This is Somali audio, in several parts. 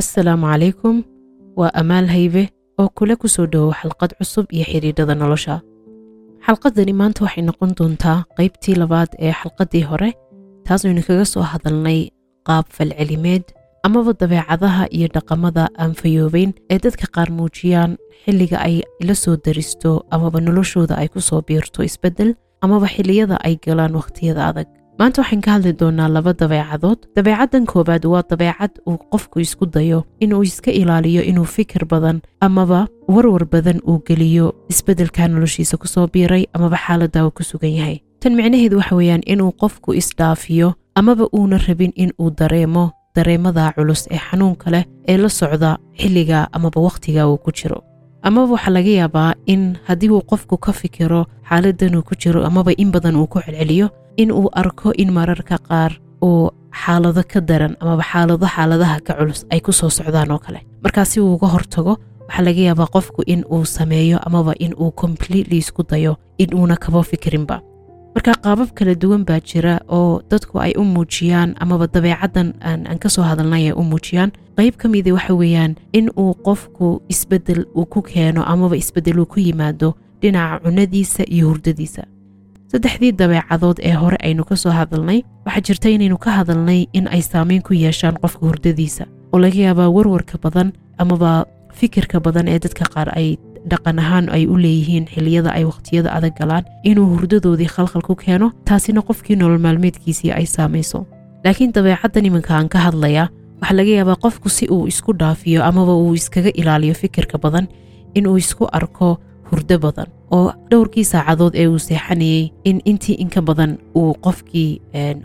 assalaamu calaykum waa amaal haybe oo kula ku soo dhowow xalqad cusub iyo xidhiidhada nolosha. Xalqadani maanta waxay noqon doontaa qaybtii labaad ee xalqaddii hore taasaynu kaga soo hadalnay qaab falcelimeed amaba dabeecadaha iyo dhaqamada aan fayoobeyn ee dadka qaar muujiyaan xilliga ay la soo daristo amaba noloshooda ay ku soo biirto isbeddel amaba xilliyada ay galaan wakhtiyada adag maanta waxaan ka hadli doonaa laba dabeecadood. Dabeecaddan koowaad waa dabeecad uu qofku isku dayo inuu iska ilaaliyo inuu fikir badan amaba warwar badan uu geliyo isbeddelkaa noloshiisa ku soo biiray amaba xaaladda uu ku sugan yahay. Tan micnaheedu waxa weeyaan inuu qofku isdhaafiyo amaba uuna rabin in uu dareemo dareemada culus ee xanuunka leh ee la socda xilliga amaba wakhtiga uu ku jiro. Amaba waxaa laga yaabaa in haddii uu qofku ka fikiro xaaladdan uu ku jiro amaba in badan uu ku celceliyo in uu arko in mararka qaar uu xaalado ka daran amaba xaalado xaaladaha ka culus ay ku soo socdaan oo kale. Markaa si uu uga hortago waxaa laga yaabaa qofku in uu sameeyo amaba in uu completely isku dayo in uuna kaba fikirinba. Marka qaabab kala duwan baa jira oo dadku ay u muujiyaan amaba dabeecaddan aan ka soo hadalnay ay u muujiyaan. Qayb ka mida waxa weeyaan in uu qofku isbeddel uu ku keeno amaba isbeddel uu ku yimaado dhinaca cunadiisa iyo hurdadiisa saddexdii dabeecadood ee hore aynu ka soo hadalnay waxaa jirta inaynu ka hadalnay in ay saameyn ku yeeshaan qofka hurdadiisa oo laga yaabaa warwarka badan amaba fikirka badan ee dadka qaar ay dhaqan ahaan ay u leeyihiin xilliyada ay wakhtiyada adag galaan inuu hurdadoodii khalkhal ku keeno taasina qofkii nolol maalmeedkiisii ay saamayso. Laakiin dabeecaddan iminka aan ka hadlayaa waxaa laga yaabaa qofku si uu isku dhaafiyo amaba uu iskaga ilaaliyo fikirka badan inuu isku arko hurdo badan oo dhowrkii saacadood ee uu seexanayey in intii inka badan uu qofkii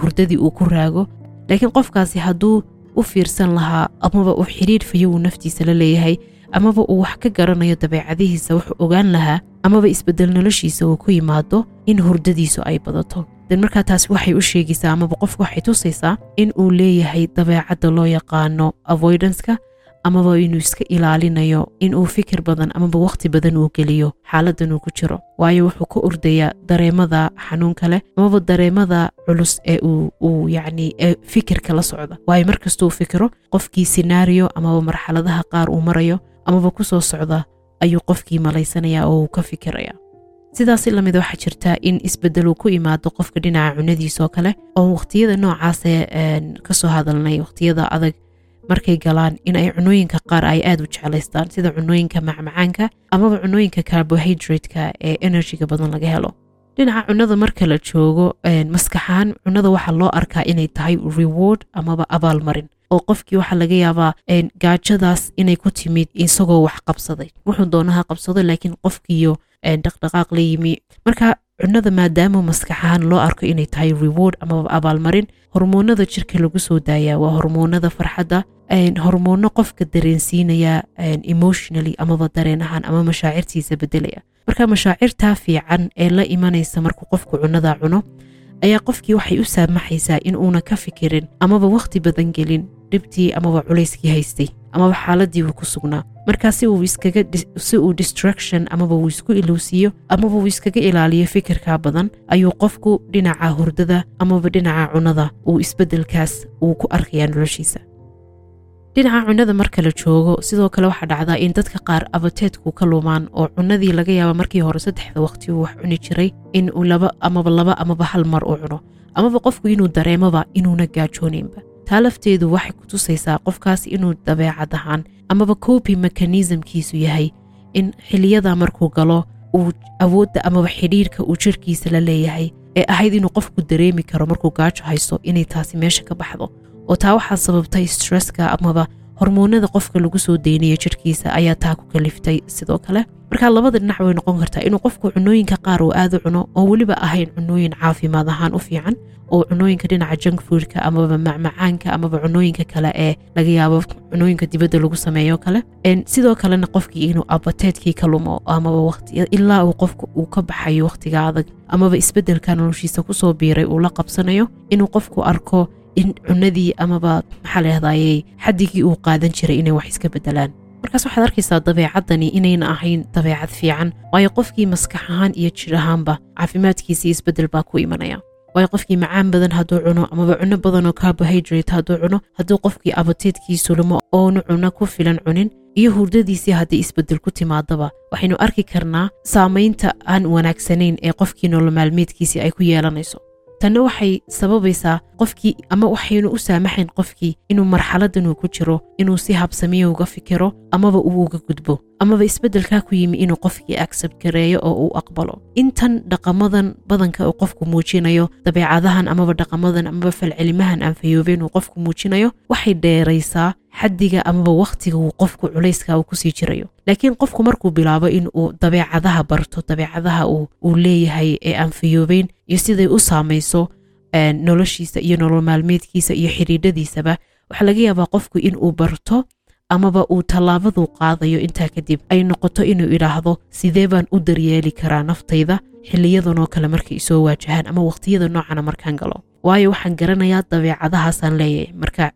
hurdadii uu ku raago. Laakiin qofkaasi hadduu u fiirsan lahaa amaba uu xidhiidh fayo uu naftiisa la leeyahay amaba uu wax ka garanayo dabeecadihiisa wuxuu ogaan lahaa amaba isbeddel noloshiisa uu ku yimaado in hurdadiisu ay badato. Den markaa taasi waxay u sheegaysaa amaba qofku waxay tusaysaa in uu leeyahay dabeecadda loo yaqaano avoidanska amaba inuu iska ilaalinayo inuu fikir badan amaba wakhti badan uu geliyo xaaladdan uu ku jiro. Waayo wuxuu ka ordayaa dareemada xanuunka leh amaba dareemada culus ee uu yacni ee fikirka la socda. Waayo markastuu fikiro qofkii sinaariyo amaba marxaladaha qaar uu marayo amaba ku soo socda ayuu qofkii malaysanaya oo uu ka fikiraya sidaasi la mid waxaa jirta in isbeddel uu ku imaado qofka dhinaca cunadiisoo kale oo wakhtiyada noocaasee ka soo hadalnay wakhtiyada adag markay galaan in ay cunooyinka qaar ay aad u jeclaystaan sida cunooyinka macmacaanka amaba cunooyinka carbohydrate-ka ee enerjiga badan laga helo. Dhinaca cunada marka la joogo maskaxahaan cunada waxaa loo arkaa inay tahay reward amaba abaalmarin oo qofkii waxaa laga yaabaa gaajadaas inay ku timid isagoo wax qabsaday. Wuxuu doonaha qabsado laakiin qofkiiyo dhaqdhaqaaq la yimi marka cunada maadaama maskaxahaan loo arko inay tahay reward amaba abaalmarin hormoonada jirka lagu soo daayaa waa hormoonada farxadda hormoono qofka dareensiinaya emotionally amaba dareen ahaan ama mashaacirtiisa bedelaya marka mashaacirtaa fiican ee la imanaysa markuu qofku cunada cuno ayaa qofkii waxay u saamaxaysaa in uuna ka fikirin amaba wakhti badan gelin dhibtii amaba culayskii haystay amaba xaaladii uu ku sugnaa. Markaa si uu iskaga si uu distraction amaba uu isku ilowsiiyo amaba uu iskaga ilaaliyo fikirkaa badan ayuu qofku dhinaca hurdada amaba dhinaca cunada uu isbeddelkaas uu ku arkayaa noloshiisa dhinaca cunada marka la joogo sidoo kale waxaa dhacdaa in dadka qaar abateedku ka lumaan oo cunadii laga yaaba markii hore saddexda waqti uu wax cuni jiray in uu laba amaba laba amaba hal mar u cuno amaba qofku inuu dareemoba inuuna gaajoonaynba. Taa lafteedu waxay ku tusaysaa qofkaas inuu dabeecad ahaan amaba copy mekanismkiisu yahay in xiliyada markuu galo uu awoodda amaba xidhiirka uu jirkiisa la leeyahay ee ahayd inuu qofku dareemi karo markuu gaajo haysto inay taasi meesha ka baxdo oo taa waxaa sababtay stresska amaba hormoonada qofka lagu soo deynayo jirkiisa ayaa taa ku kaliftay sidoo kale. Markaa labada dhinac way noqon kartaa inuu qofku cunooyinka qaar uu aad u cuno oo weliba ahayn cunooyin caafimaad ahaan u fiican oo cunooyinka dhinaca junk foodka amaba macmacaanka amaba cunooyinka kale ee laga yaabo cunooyinka dibadda lagu sameeyo kale. Sidoo kalena qofkii inuu abateedkii ka amaba waqti ilaa uu qofku uu ka baxayo waqtiga adag amaba isbeddelka noloshiisa ku soo biiray uu la qabsanayo inuu qofku arko in cunadii amaba maxaa layahdaayey xaddigii uu qaadan jiray inay wax iska beddelaan. Markaas waxaad arkaysaa dabeecaddani inayna ahayn dabeecad fiican waayo qofkii maskax ahaan iyo jir ahaanba caafimaadkiisii isbeddel baa ku imanaya. Waayo qofkii macaan badan hadduu cuno amaba cuno badan oo carbohydrate hadduu cuno hadduu qofkii abatiidkiisu lumo oonu cuno ku filan cunin iyo hurdadiisii haddii isbeddel ku timaadaba. Waxaynu arki karnaa saamaynta aan wanaagsanayn ee qofkii nolol maalmeedkiisii ay ku yeelanayso tanna waxay sababaysaa qofkii ama waxaynu u saamaxayn qofkii inuu marxaladan uu ku jiro inuu si habsamiyo uga fikiro amaba uu uga gudbo amaba isbeddelkaa ku yimi inuu qofkii accept gareeyo oo uu aqbalo. Intan dhaqamadan badanka uu qofku muujinayo dabeecadahan amaba dhaqamadan amaba falcelimahan aan fayoobeen uu qofku muujinayo waxay dheeraysaa xaddiga amaba wakhtiga uu qofku culayska uu ku sii jirayo. Laakiin qofku markuu bilaabo in uu dabeecadaha barto dabeecadaha uu leeyahay ee aan fayoobeyn iyo siday u saamayso noloshiisa iyo nolol maalmeedkiisa iyo xidhiidhadiisaba waxaa laga yaabaa qofku in uu barto amaba uu tallaabaduu qaadayo intaa kadib. Ay noqoto inuu idhaahdo sidee baan u daryeeli karaa naftayda xiliyadanoo kale markay isoo waajahaan ama wakhtiyada noocana markaan galo. Waayo waxaan garanayaa dabeecadahaasaan leeyahay. Marka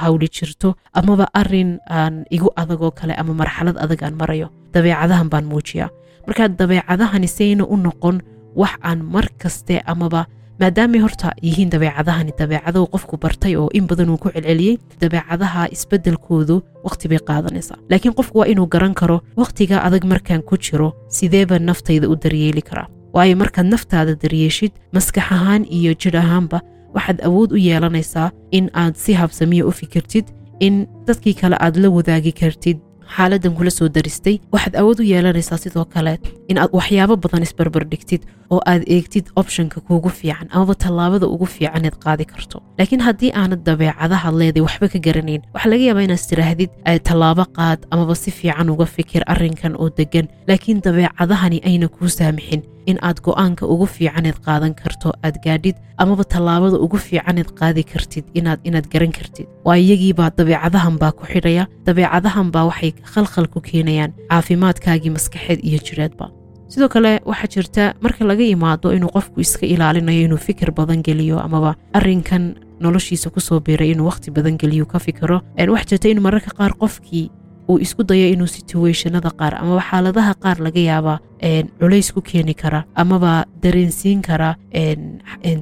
hawli jirto amaba arrin aan igu adagoo kale ama marxalad adag aan marayo dabeecadahan baan muujiyaa. Marka dabeecadahani sayna u noqon wax aan mar kaste amaba maadaamay horta yihiin dabeecadahani dabeecado qofku bartay oo in badan uu ku celceliyey dabeecadaha isbeddelkoodu wakhti bay qaadanaysaa. Laakiin qofku waa inuu garan karo wakhtiga adag markaan ku jiro sideeba naftayda u daryeeli karaa. Waayo markaad naftaada daryeeshid maskax ahaan iyo jidh ahaanba waxaad awood u yeelanaysaa in aad si habsamiyo u fikirtid in dadkii kale aad la wadaagi kartid xaaladan kula soo daristay waxaad awood u yeelanaysaa sidoo kale in aad waxyaabo badan isbarbar dhigtid oo aad eegtid optionka kuugu fiican amaba tallaabada ugu fiicaneed qaadi karto. Laakiin haddii aanad dabeecadaha leeday waxba ka garanayn waxaa laga yaabaa inaad istirahdid tallaabo qaad amaba si fiican uga fikir arrinkan oo degan laakiin dabeecadahani ayna kuu saamixin in aad go'aanka ugu fiicaneed qaadan karto aad gaadhid amaba tallaabada ugu fiicaneed qaadi kartid inaad inaad garan kartid. Waa iyagiibaa dabeecadahan baa ku xidhaya dabeecadahan baa waxay khalkhal ku keenayaan caafimaadkaagii maskaxeed iyo jiraadba sidoo kale waxaa jirta marka laga imaado inuu qofku iska ilaalinayo inuu fikir badan geliyo amaba arrinkan noloshiisa ku soo biiray inuu wakhti badan geliyo ka fikiro. Waxaa jirta in mararka qaar qofkii uu isku dayo inuu situationada qaar amaba xaaladaha qaar laga yaabaa culays ku keeni kara amaba dareensiin kara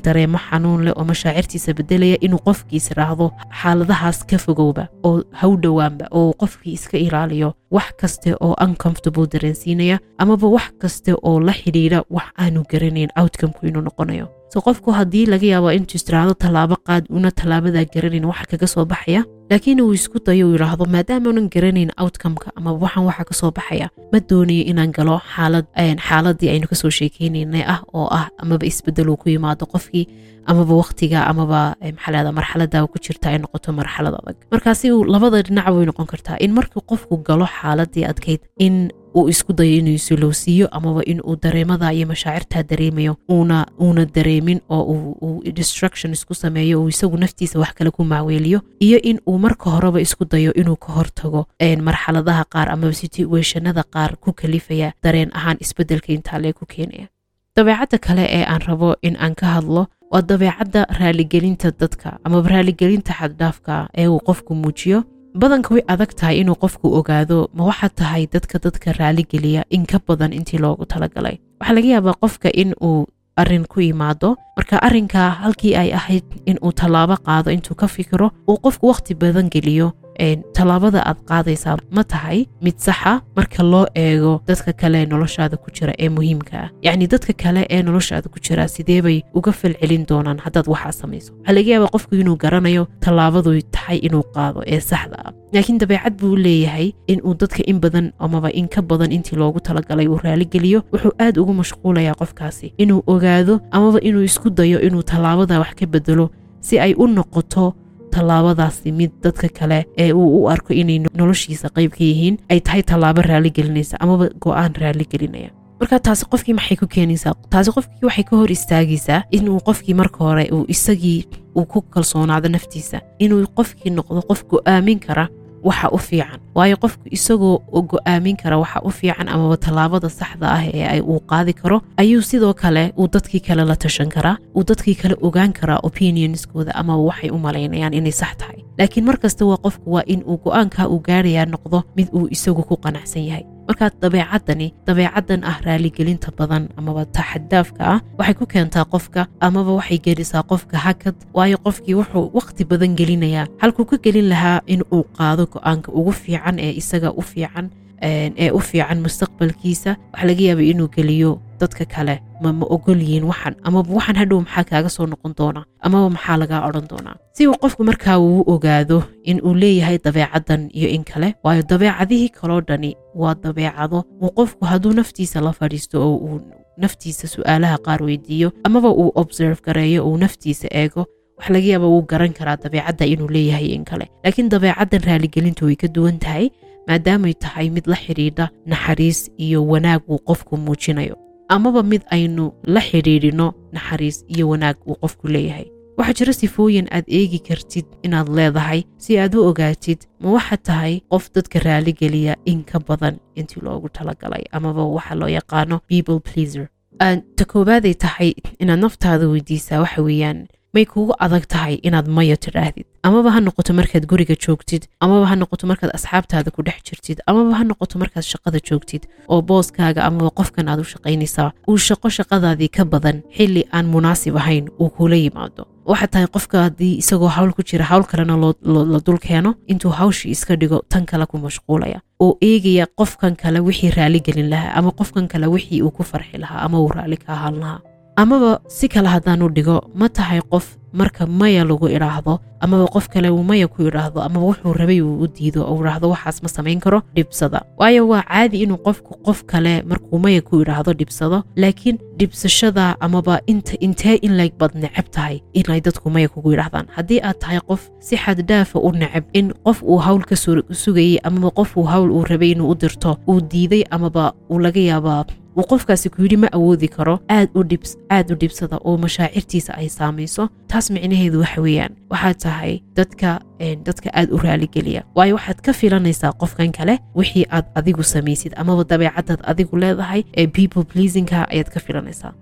dareemo xanuun leh oo mashaacirtiisa bedelaya inuu qofkiis raahdo xaaladahaas ka fogowba oo haw dhowaanba oo qofkii iska ilaaliyo. Wax kaste oo uncomfortable dareensiinaya amaba wax kaste oo la xidhiidha wax aanu garanayn outcomeku inuu noqonayo. So qofku haddii laga yaabo intuu istiraahdo tallaabo qaad una tallaabadaa garanayn waxa kaga soo baxaya laakiin uu isku dayo uu yidhaahdo maadaamaunan garanayn outcomeka ama waxan waxa ka soo baxaya ma doonayo inaan galo xaalad xaaladii aynu ka soo sheekeynaynay ah oo ah amaba isbeddel uu ku yimaado qofkii amaba wakhtiga amaba maxaa marxalada ku jirta ay noqoto marxalad adag. Markaasi labada dhinac way noqon kartaa. In markii qofku galo xaaladii adkayd in uu isku dayo inuu isulowsiiyo amaba in uu dareemada iyo mashaacirtaa dareemayo uuna dareemin oo destruction isku sameeyo uu isagu naftiisa wax kale ku maaweeliyo iyo in uu marka horeba isku dayo inuu ka hortago marxaladaha qaar amaba situationada qaar ku kalifaya dareen ahaan isbeddelka intaalee ku keenaya. Dabeecadda kale ee aan rabo in aan ka hadlo waa dabeecadda raaligelinta dadka amaba raaligelinta xaddhaafka ee uu qofku muujiyo badanka way adag tahay inuu qofku ogaado ma waxaa tahay dadka dadka raaligeliya in ka badan intii loogu talagalay. Waxaa laga yaabaa qofka in uu arrin ku imaado marka arrinkaa halkii ay ahayd in uu tallaabo qaado intuu ka fikiro uu qofku wakhti badan geliyo tallaabada aad qaadaysaa ma tahay mid saxa marka loo eego dadka kale ee noloshaada ku jira ee muhiimka ah. Yacni dadka kale ee noloshaada ku jira sidee bay uga falcelin doonaan haddaad waxaa samayso? Waxaa laga yaabaa qofku inuu garanayo tallaabadu tahay inuu qaado ee saxda ah. Laakiin dabeecad buu leeyahay inuu dadka in badan amaba in ka badan intii loogu talagalay uu raaligeliyo wuxuu aad ugu mashquulayaa qofkaasi inuu ogaado amaba inuu isku dayo inuu tallaabada wax ka bedelo si ay u noqoto tallaabadaasi mid dadka kale ee uu u arko inay noloshiisa qayb ka yihiin ay tahay tallaabo raaligelinaysa amaba go'aan raaligelinaya marka taasi qofkii maxay ku keenaysaa? Taasi qofkii waxay ka hor istaagaysaa inuu qofkii marka hore uu isagii uu ku kalsoonaado naftiisa inuu qofkii noqdo qof go'aamin kara waxa u fiican. Waayo qofku isagoo go'aamin kara waxa u fiican amaba tallaabada saxda ah ee uu qaadi karo ayuu sidoo kale uu dadkii kale la tashan karaa uu dadkii kale ogaan karaa opinionskooda amaba waxay u malaynayaan inay sax tahay. Laakiin mar kasta waa qofku waa in uu go'aankaa uu gaarayaa noqdo mid uu isagu ku qanacsan yahay markaa dabeecadani dabeecadan ah raaligelinta badan amaba taxadaafka ah waxay ku keentaa qofka amaba waxay gelisaa qofka hakad waayo qofkii wuxuu wakhti badan gelinayaa. Halkuu ka gelin lahaa in uu qaado go'aanka ugu fiican ee isaga u fiican ee u fiican mustaqbalkiisa. Waxa laga yaabay inuu geliyo dadka kale. Ma ma ogol yihiin waxan amaba waxan hadhow maxaa kaaga soo noqon doonaa? Amaba maxaa lagaa odhan doonaa? Si uu qofku markaa uu ogaado in uu leeyahay dabeecadan iyo in kale waayo dabeecadihii kaloo dhani waa dabeecado uu qofku hadduu naftiisa la fadhiisto oo uu naftiisa su'aalaha qaar weydiiyo amaba uu observe gareeyo uu naftiisa eego wax laga yaaba wuu garan karaa dabeecadda inuu leeyahay in kale. Laakiin dabeecaddan raaligelintu way ka duwan tahay maadaamay tahay mid la xidhiidha naxariis iyo wanaag uu qofku muujinayo. Amaba mid aynu la xidhiidhino naxariis iyo wanaag uu qofku leeyahay. Waxaa jira sifooyin aad eegi kartid inaad leedahay si aad u ogaatid ma waxaad tahay qof dadka raaligeliya in ka badan intii loogu talagalay amaba waxa loo yaqaano people pleaser. Ta koobaaday tahay inaad naftaada weydiisaa waxa weeyaan may kugu adag tahay inaad maya tidhaahdid amaba ha noqoto markaad guriga joogtid amaba ha noqoto markaad asxaabtaada ku dhex jirtid amaba ha noqoto markaad shaqada joogtid oo booskaaga amaba qofkan aad u shaqaynaysaa uu shaqo shaqadaadii ka badan xilli aan munaasib ahayn uu kula yimaado. Waxaad tahay qofka haddii isagoo hawl ku jira hawl kalena la dul keeno intuu hawshii iska dhigo tan kale ku mashquulaya. Oo eegaya qofkan kale wixii raaligelin lahaa ama qofkan kale wixii uu ku farxi lahaa ama uu raalli ka ahaan lahaa amaba si kale haddaanu dhigo ma tahay qof marka maya lagu idhaahdo amaba qof kale uu maya ku idhaahdo amaba wuxuu rabay uu u diido oo idhaahdo waxaas ma samayn karo dhibsada. Waayo waa caadi inuu qofku qof kale markuu maya ku idhaahdo dhibsado laakiin dhibsashada amaba inta intee in layg bad necab tahay inay dadku maya kugu idhaahdaan. Haddii aad tahay qof si xaddhaafa u necab in qof uu hawl ka sugayey amaba qof uu hawl uu rabay inuu u dirto uu diiday amaba uu laga yaabaa uu qofkaasi ku yidhi ma awoodi karo aad u dhibsada oo mashaacirtiisa ay saamayso. Taas micnaheedu waxa weeyaan waxaad tahay dadka dadka aad u raaligeliya waayo waxaad ka filanaysaa qofkan kale wixii aad adigu samaysid amaba dabeecadaad adigu leedahay ee people pleasingka ayaad ka filanaysaa.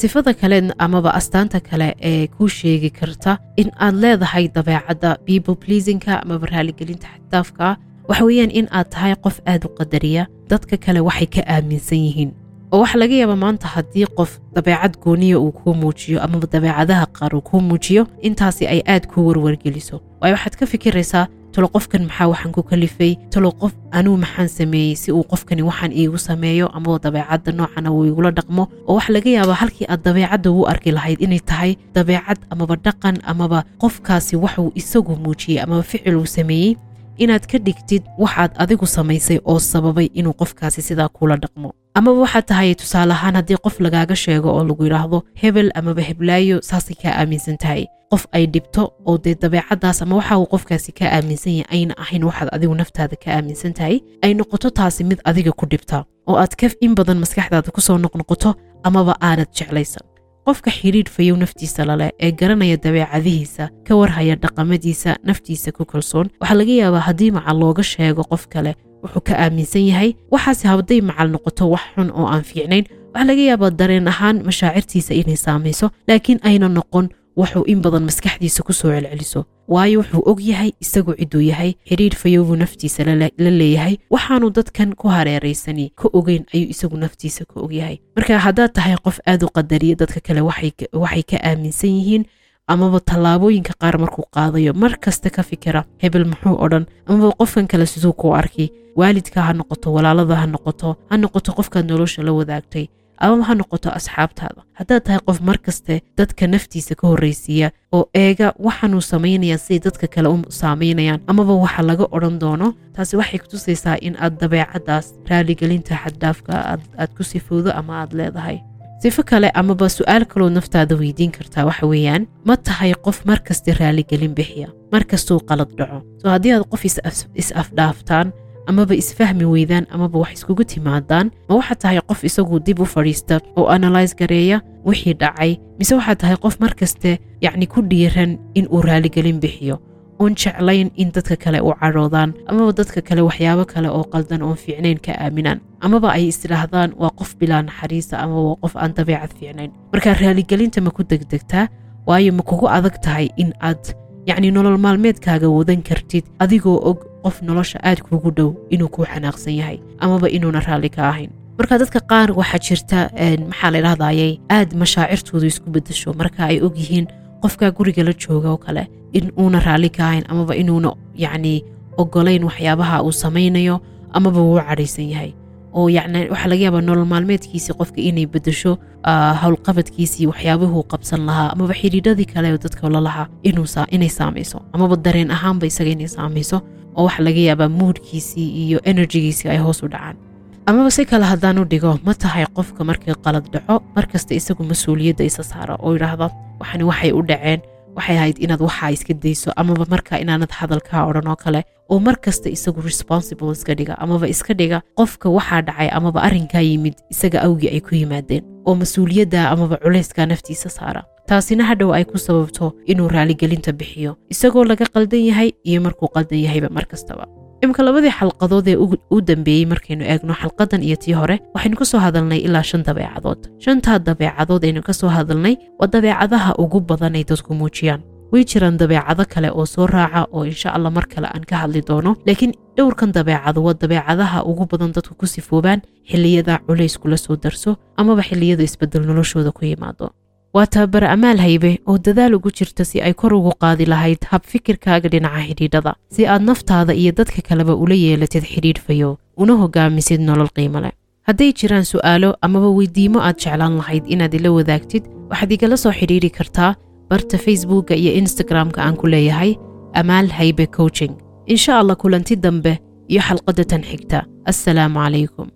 Sifada kale amaba astaanta kale ee kuu sheegi karta in aad leedahay dabeecadda people pleasingka amaba raaligelinta xadaafka waxa weeyaan in aad tahay qof aad u qadariya. Dadka kale waxay ka aaminsan yihiin oo waxa laga yaaba maanta haddii qof dabeecad gooniya uu kuu muujiyo amaba dabeecadaha qaar uu kuu muujiyo intaasi ay aad kuu warwargeliso. Waayo waxaad ka fikiraysaa talo qofkan maxaa waxaan ku kalifay? Talo qof anuu maxaan sameeyey si uu qofkani waxaan iigu sameeyo amaba dabeecadda noocana uu igula dhaqmo? Oo waxa laga yaabaa halkii aad dabeecadda u arki lahayd inay tahay dabeecad amaba dhaqan amaba qofkaasi waxuu isagu muujiyey amaba ficil uu sameeyey inaad ka dhigtid waxaad adigu samaysay oo sababay inuu qofkaasi sidaa kula dhaqmo. Amaba waxaad tahay tusaale ahaan haddii qof lagaaga sheego oo lagu yidhaahdo hebel amaba heblaayo saasay kaa aaminsan tahay. Qof ay dhibto oo dee dabeecaddaas ama waxa uu qofkaasi kaa aaminsan yahay ayna ahayn waxaad adigu naftaada ka aaminsan tahay ay noqoto taasi mid adiga ku dhibta. Oo aad ka in badan maskaxdaada ku soo noqnoqoto amaba aanad jeclaysan qofka xidhiidh fayow naftiisa laleh ee garanaya dabeecadihiisa ka warhaya dhaqamadiisa naftiisa ku kalsoon. Waxaa laga yaabaa haddii macal looga sheego qof kale wuxuu ka aaminsan yahay waxaase hadday macal noqoto wax xun oo aan fiicnayn. Waxaa laga yaabaa dareen ahaan mashaacirtiisa inay saamayso laakiin ayna noqon wuxuu in badan maskaxdiisa ku soo celceliso. Waayo wuxuu og yahay isagu ciduu yahay xidhiidh fayowbuu naftiisa la leeyahay. Waxaanu dadkan ku hareeraysani ka ogeyn ayuu isagu naftiisa ka og yahay. Marka haddaad tahay qof aad u qadariya dadka kale waxay ka aaminsan yihiin amaba tallaabooyinka qaar markuu qaadayo. Mar kasta ka fikira hebel muxuu odhan amaba qofkan kale siduu kuu arki waalidka ha noqoto walaalada ha noqoto ha noqoto qofkaad nolosha la wadaagtay amaba ha noqoto asxaabtaada haddaad tahay qof mar kaste dadka naftiisa ka horraysiiya oo eega waxaanuu samaynaya siday dadka kale u saamaynayaan amaba waxa laga odhan doono taasi waxay kutusaysaa in aad dabeecaddaas raaligelinta xaddhaafka aad ku sifowdo ama aad leedahay sifo kale amaba su'aal kaloo naftaada weydiin kartaa waxa weeyaan ma tahay qof mar kaste raaligelin bixiya mar kastuu qalad dhaco soo haddii aad qof is afdhaaftaan amaba isfahmi weydaan amaba wax iskugu timaadaan ma waxaad tahay qof isagu dib u fadhiista oo analyse gareeya wixii dhacay mise waxaad tahay qof mar kaste yacni ku dhiiran in uu raaligelin bixiyo oon jeclayn in dadka kale u cadhoodaan amaba dadka kale waxyaabo kale oo qaldan oon fiicnayn ka aaminaan amaba ay isdhaahdaan waa qof bilaa naxariisa amaba waa qof aan dabeecad fiicnayn. Marka raaligelinta ma ku degdegtaa waayo ma kugu adag tahay in aad yacni nolol maalmeedkaaga wadan kartid adigoo og qof nolosha aad kuugu dhow inuu kuu xanaaqsan yahay amaba inuuna raalli ka ahayn. Marka dadka qaar waxaa jirta maxaa la idhahdayay aad mashaacirtoodu isku bedesho marka ay og yihiin qofkaa guriga la jooga oo kale in uuna raalli ka ahayn amaba inuuna yacni ogolayn waxyaabaha uu samaynayo amaba wuu cadhaysan yahay oo yacni waxaa laga yaabaa nolol maalmeedkiisii qofka inay bedesho howlqabadkiisii waxyaabihuu qabsan lahaa amaba xidhiidhadii kale dadka la lahaa inay saamayso amaba dareen ahaanba isaga inay saamayso oo waxaa laga yaabaa muudkiisii iyo enerjigiisii ay hoos u dhacaan. Amaba si kale haddaan u dhigo ma tahay qofka markii qalad dhaco markasta isagu mas'uuliyadda isa saara oo yidhaahda waxani waxay u dhaceen waxay ahayd inaad waxaa iska dayso amaba marka inaanad hadalkaa odhan oo kale oo mar kasta isagu responsible iska dhiga amaba iska dhiga qofka waxaa dhacay amaba arrinkaa yimid isaga awgii ay ku yimaadeen oo mas'uuliyadda amaba culayskaa naftiisa saara. Taasina hadhow ay ku sababto inuu raaligelinta bixiyo isagoo laga qaldan yahay iyo markuu qaldan yahayba mar kastaba imika labadii xalqadood ee u dambeeyey markaynu eegno xalqadan iyo tii hore waxaynu ka soo hadalnay ilaa shan dabeecadood. Shantaa dabeecadood aynu ka soo hadalnay waa dabeecadaha ugu badan ay dadku muujiyaan. Way jiraan dabeecado kale oo soo raaca oo insha allah mar kale aan ka hadli doono laakiin dhowrkan dabeecado waa dabeecadaha ugu badan dadku ku sifoobaan xilliyada culeyskula soo darso amaba xilliyada isbeddel noloshooda ku yimaado waa tababare amaal haybe oo dadaal ugu jirta si ay kor ugu qaadi lahayd hab fikirkaaga dhinaca xidhiidhada si aad naftaada iyo dadka kaleba ula yeelatid xidhiidh fayo una hogaamisid nolol qiimo leh. Hadday jiraan su'aalo amaba weydiimo aad jeclaan lahayd inaad ila wadaagtid waxaad igala soo xidhiidhi kartaa barta facebookka iyo instagramka aan ku leeyahay amaal haybe coaching. Insha allah kulanti dambe iyo xalqadda tan xigta. Assalaamu calaykum